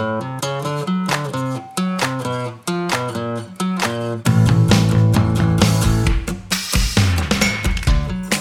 Música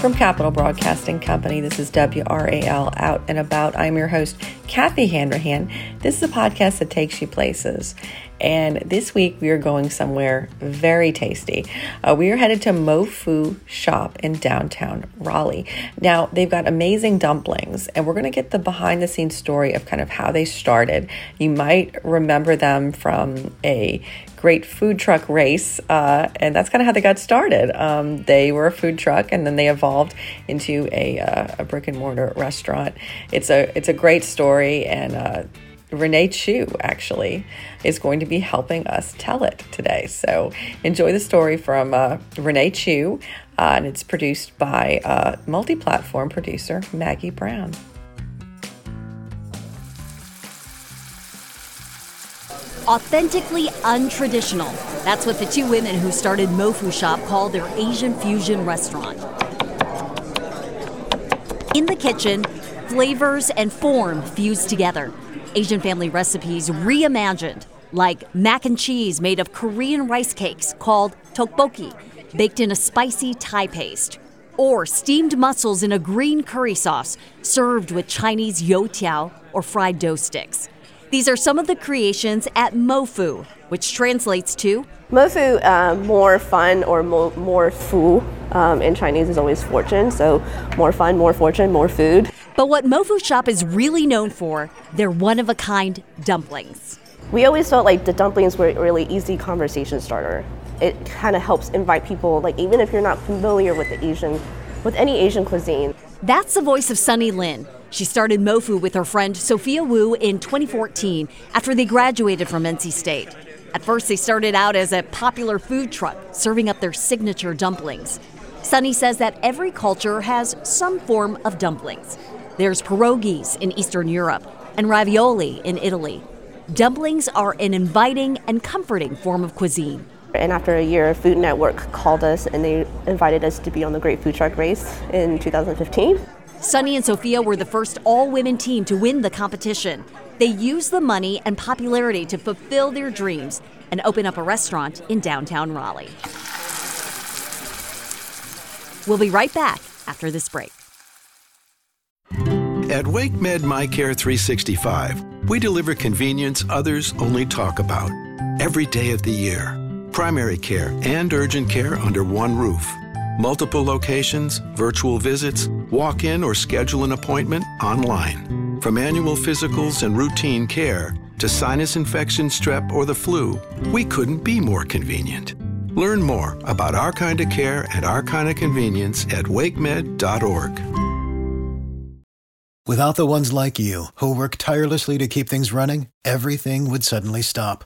From Capital Broadcasting Company, this is WRAL Out and About. I'm your host, Kathy Handrahan. This is a podcast that takes you places. And this week we are going somewhere very tasty. Uh, we are headed to Mofu Shop in downtown Raleigh. Now, they've got amazing dumplings, and we're going to get the behind the scenes story of kind of how they started. You might remember them from a great food truck race, uh, and that's kind of how they got started. Um, they were a food truck, and then they evolved into a, uh, a brick and mortar restaurant. It's a it's a great story, and uh, Renee Chu actually is going to be helping us tell it today. So enjoy the story from uh, Renee Chu, uh, and it's produced by uh, multi-platform producer Maggie Brown. Authentically untraditional. That's what the two women who started Mofu Shop call their Asian fusion restaurant. In the kitchen, flavors and form fused together. Asian family recipes reimagined, like mac and cheese made of Korean rice cakes called tteokbokki, baked in a spicy Thai paste, or steamed mussels in a green curry sauce served with Chinese youtiao or fried dough sticks. These are some of the creations at Mofu, which translates to Mofu, uh, more fun or mo- more fu um, in Chinese is always fortune. So more fun, more fortune, more food. But what Mofu Shop is really known for, they're one of a kind dumplings. We always felt like the dumplings were a really easy conversation starter. It kind of helps invite people, like even if you're not familiar with the Asian, with any Asian cuisine. That's the voice of Sunny Lin. She started Mofu with her friend Sophia Wu in 2014 after they graduated from NC State. At first, they started out as a popular food truck serving up their signature dumplings. Sunny says that every culture has some form of dumplings. There's pierogies in Eastern Europe and ravioli in Italy. Dumplings are an inviting and comforting form of cuisine. And after a year, Food Network called us and they invited us to be on the Great Food Truck Race in 2015. Sunny and Sophia were the first all women team to win the competition. They used the money and popularity to fulfill their dreams and open up a restaurant in downtown Raleigh. We'll be right back after this break. At WakeMed MyCare 365, we deliver convenience others only talk about. Every day of the year, primary care and urgent care under one roof. Multiple locations, virtual visits, walk in or schedule an appointment online. From annual physicals and routine care to sinus infection, strep, or the flu, we couldn't be more convenient. Learn more about our kind of care and our kind of convenience at wakemed.org. Without the ones like you, who work tirelessly to keep things running, everything would suddenly stop.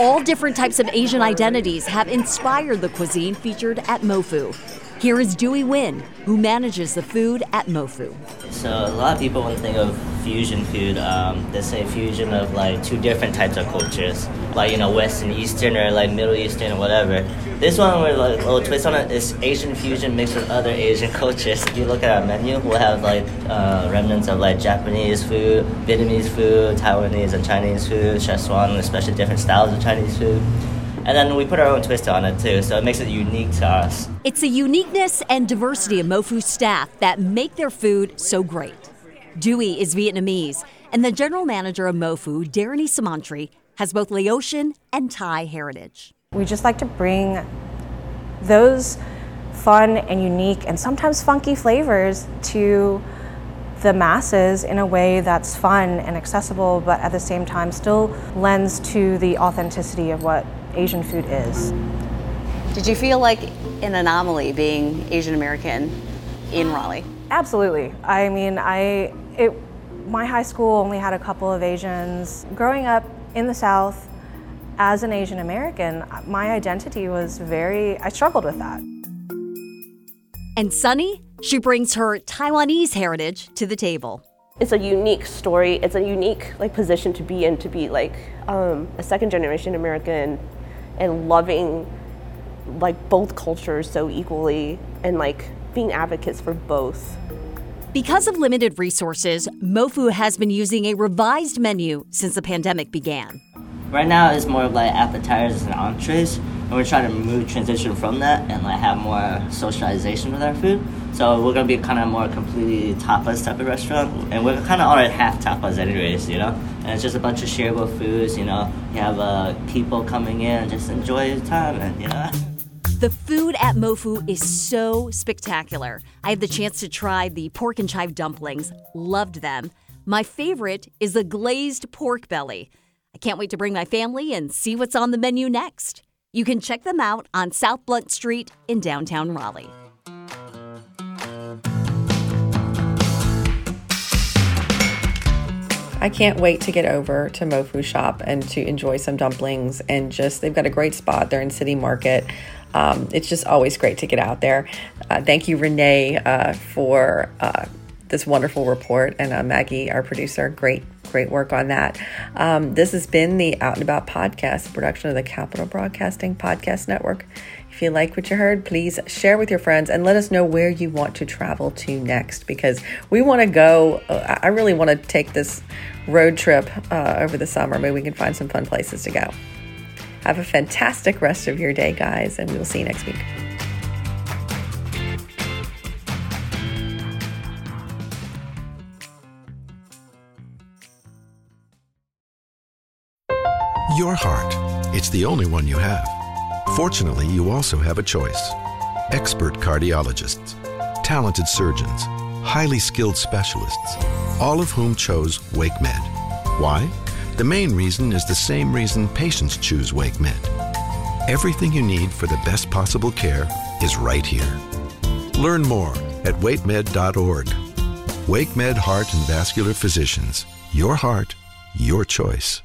All different types of Asian identities have inspired the cuisine featured at Mofu. Here is Dewey Win, who manages the food at Mofu. So a lot of people when they think of fusion food, um, they say fusion of like two different types of cultures, like you know Western, Eastern, or like Middle Eastern, or whatever. This one, we're like a little twist on it is Asian fusion mixed with other Asian cultures. If you look at our menu, we'll have like uh, remnants of like Japanese food, Vietnamese food, Taiwanese and Chinese food, Szechuan, especially different styles of Chinese food. And then we put our own twist on it too, so it makes it unique to us. It's the uniqueness and diversity of Mofu's staff that make their food so great. Dewey is Vietnamese, and the general manager of Mofu, Darren Samantri, has both Laotian and Thai heritage. We just like to bring those fun and unique and sometimes funky flavors to the masses in a way that's fun and accessible, but at the same time still lends to the authenticity of what Asian food is. Did you feel like an anomaly being Asian American in Raleigh? Absolutely. I mean, I it my high school only had a couple of Asians. Growing up in the South as an Asian American, my identity was very I struggled with that. And Sunny, she brings her Taiwanese heritage to the table. It's a unique story. It's a unique like position to be in to be like um, a second generation American and loving like both cultures so equally and like being advocates for both. Because of limited resources, Mofu has been using a revised menu since the pandemic began. Right now, it's more of like appetizers and entrees, and we're trying to move transition from that and like have more socialization with our food. So we're gonna be kind of more completely tapas type of restaurant, and we're kind of already half tapas anyways, you know. And it's just a bunch of shareable foods, you know. You have uh, people coming in, and just enjoy your time, and you know. The food at Mofu is so spectacular. I had the chance to try the pork and chive dumplings, loved them. My favorite is the glazed pork belly. I can't wait to bring my family and see what's on the menu next. You can check them out on South Blount Street in downtown Raleigh. I can't wait to get over to Mofu Shop and to enjoy some dumplings and just, they've got a great spot They're in City Market. Um, it's just always great to get out there. Uh, thank you, Renee, uh, for uh, this wonderful report, and uh, Maggie, our producer. Great, great work on that. Um, this has been the Out and About podcast, production of the Capital Broadcasting Podcast Network. If you like what you heard, please share with your friends and let us know where you want to travel to next because we want to go. Uh, I really want to take this road trip uh, over the summer. Maybe we can find some fun places to go. Have a fantastic rest of your day, guys, and we will see you next week. Your heart. It's the only one you have. Fortunately, you also have a choice. Expert cardiologists, talented surgeons, highly skilled specialists, all of whom chose WakeMed. Why? The main reason is the same reason patients choose WakeMed. Everything you need for the best possible care is right here. Learn more at wakemed.org. WakeMed Heart and Vascular Physicians. Your heart, your choice.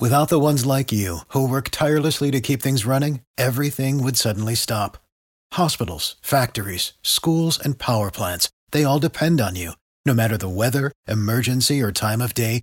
Without the ones like you, who work tirelessly to keep things running, everything would suddenly stop. Hospitals, factories, schools, and power plants, they all depend on you. No matter the weather, emergency, or time of day,